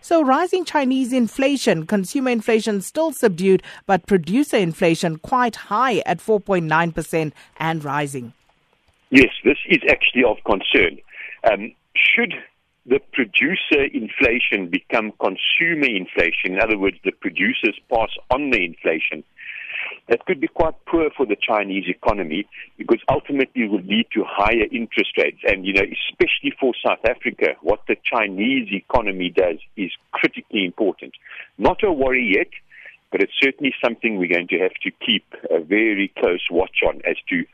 So, rising Chinese inflation, consumer inflation still subdued, but producer inflation quite high at 4.9% and rising. Yes, this is actually of concern. Um, should the producer inflation become consumer inflation, in other words, the producers pass on the inflation, that could be quite poor for the Chinese economy because ultimately it would lead to higher interest rates. And, you know, especially for South Africa, what the Chinese economy does is critically important. Not a worry yet, but it's certainly something we're going to have to keep a very close watch on as to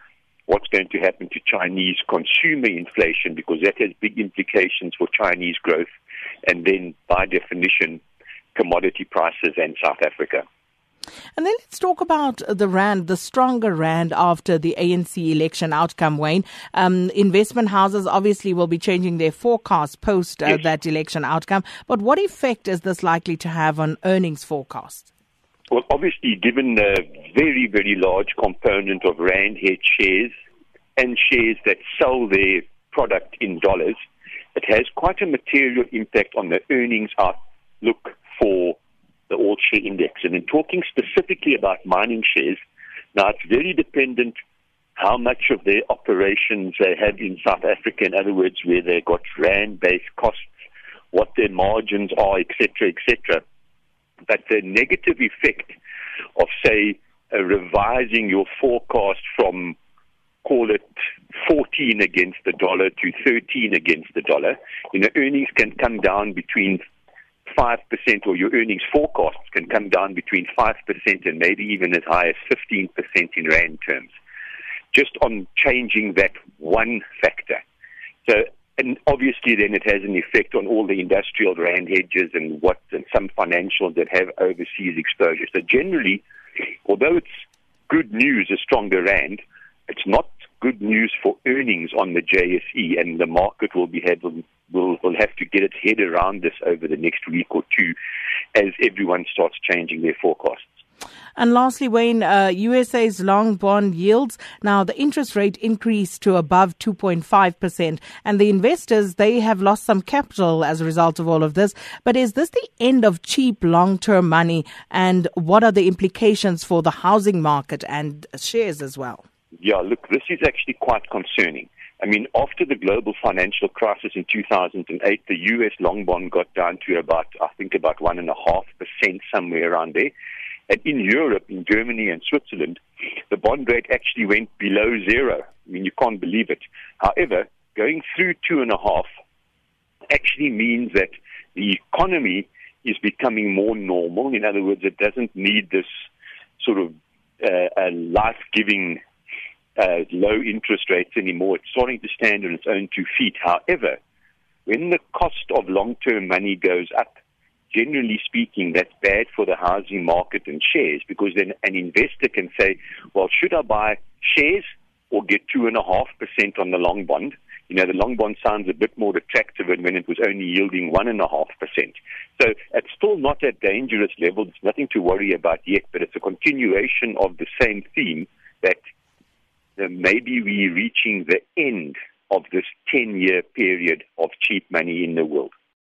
what's going to happen to Chinese consumer inflation because that has big implications for Chinese growth and then, by definition, commodity prices and South Africa. And then let's talk about the RAND, the stronger RAND after the ANC election outcome, Wayne. Um, investment houses obviously will be changing their forecast post uh, yes. that election outcome. But what effect is this likely to have on earnings forecasts? Well, obviously, given the very, very large component of RAND hedge shares and shares that sell their product in dollars, it has quite a material impact on the earnings outlook for Share Index. And in talking specifically about mining shares, now it's very dependent how much of their operations they have in South Africa, in other words, where they've got rand-based costs, what their margins are, etc., etc. But the negative effect of, say, uh, revising your forecast from, call it 14 against the dollar to 13 against the dollar, you know, earnings can come down between 5% or your earnings forecasts can come down between 5% and maybe even as high as 15% in rand terms, just on changing that one factor. So, and obviously then it has an effect on all the industrial rand hedges and what and some financials that have overseas exposure. So generally, although it's good news, a stronger rand, it's not good news for earnings on the JSE, and the market will be having will will have to get its head around this over the next week or two, as everyone starts changing their forecasts. And lastly, Wayne, uh, USA's long bond yields. Now, the interest rate increased to above 2.5%, and the investors, they have lost some capital as a result of all of this. But is this the end of cheap long term money? And what are the implications for the housing market and shares as well? Yeah, look, this is actually quite concerning. I mean, after the global financial crisis in 2008, the U.S. long bond got down to about, I think, about one and a half percent, somewhere around there. And in Europe, in Germany and Switzerland, the bond rate actually went below zero. I mean, you can't believe it. However, going through two and a half actually means that the economy is becoming more normal. In other words, it doesn't need this sort of uh, life-giving uh, low interest rates anymore. It's starting to stand on its own two feet. However, when the cost of long term money goes up, generally speaking, that's bad for the housing market and shares because then an investor can say, well, should I buy shares or get 2.5% on the long bond? You know, the long bond sounds a bit more attractive than when it was only yielding 1.5%. So it's still not at dangerous levels. It's nothing to worry about yet, but it's a continuation of the same theme that maybe we're reaching the end of this 10 year period of cheap money in the world.